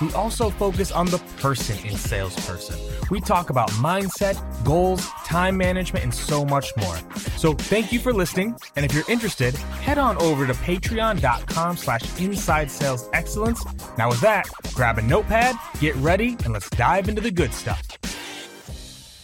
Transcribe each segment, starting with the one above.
We also focus on the person in salesperson. We talk about mindset, goals, time management, and so much more. So thank you for listening. And if you're interested, head on over to patreon.com slash inside sales excellence. Now with that, grab a notepad, get ready, and let's dive into the good stuff.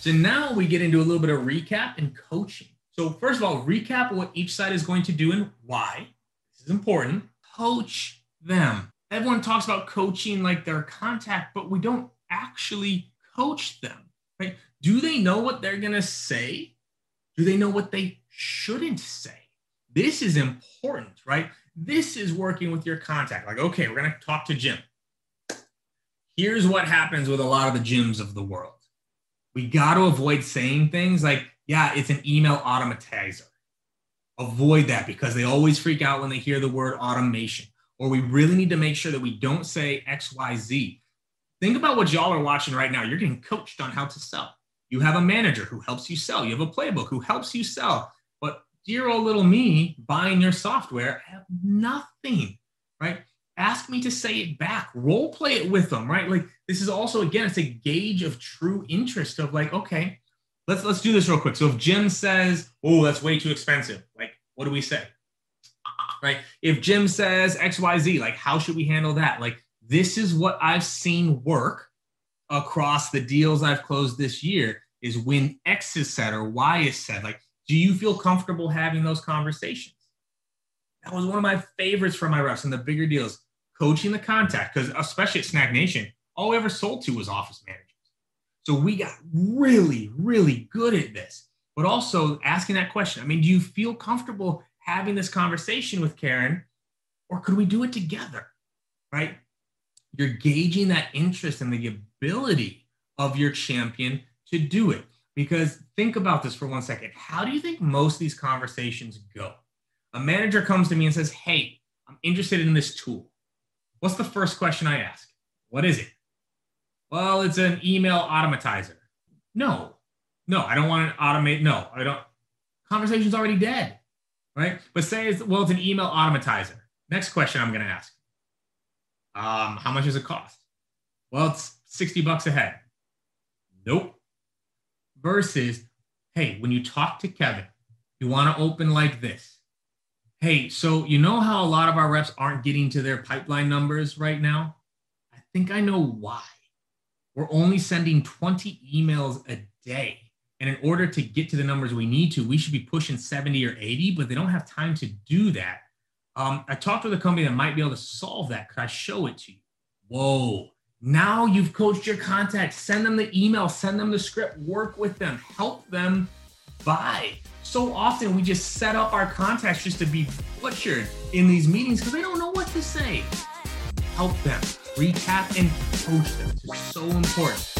So now we get into a little bit of recap and coaching. So first of all, recap what each side is going to do and why. This is important. Coach them everyone talks about coaching like their contact, but we don't actually coach them, right? Do they know what they're going to say? Do they know what they shouldn't say? This is important, right? This is working with your contact. Like, okay, we're going to talk to Jim. Here's what happens with a lot of the Jims of the world. We got to avoid saying things like, yeah, it's an email automatizer. Avoid that because they always freak out when they hear the word automation or we really need to make sure that we don't say XYZ. Think about what y'all are watching right now. You're getting coached on how to sell. You have a manager who helps you sell. You have a playbook who helps you sell. But dear old little me buying your software, I have nothing, right? Ask me to say it back. Role play it with them, right? Like this is also again, it's a gauge of true interest of like, okay, let's let's do this real quick. So if Jim says, "Oh, that's way too expensive," like, what do we say? Right? If Jim says XYZ, like how should we handle that? Like this is what I've seen work across the deals I've closed this year is when X is said or Y is said. Like, do you feel comfortable having those conversations? That was one of my favorites for my reps in the bigger deals, coaching the contact, because especially at SnackNation, all we ever sold to was office managers. So we got really, really good at this, but also asking that question. I mean, do you feel comfortable having this conversation with Karen, or could we do it together? Right? You're gauging that interest and the ability of your champion to do it. Because think about this for one second. How do you think most of these conversations go? A manager comes to me and says, Hey, I'm interested in this tool. What's the first question I ask? What is it? Well, it's an email automatizer. No, no, I don't want to automate. No, I don't. Conversation's already dead right? But say it's well, it's an email automatizer. Next question I'm going to ask: um, How much does it cost? Well, it's sixty bucks a head. Nope. Versus, hey, when you talk to Kevin, you want to open like this. Hey, so you know how a lot of our reps aren't getting to their pipeline numbers right now? I think I know why. We're only sending 20 emails a day. And in order to get to the numbers we need to, we should be pushing 70 or 80, but they don't have time to do that. Um, I talked with a company that might be able to solve that. Could I show it to you? Whoa. Now you've coached your contacts. Send them the email, send them the script, work with them, help them buy. So often we just set up our contacts just to be butchered in these meetings because they don't know what to say. Help them, recap and coach them. It's so important.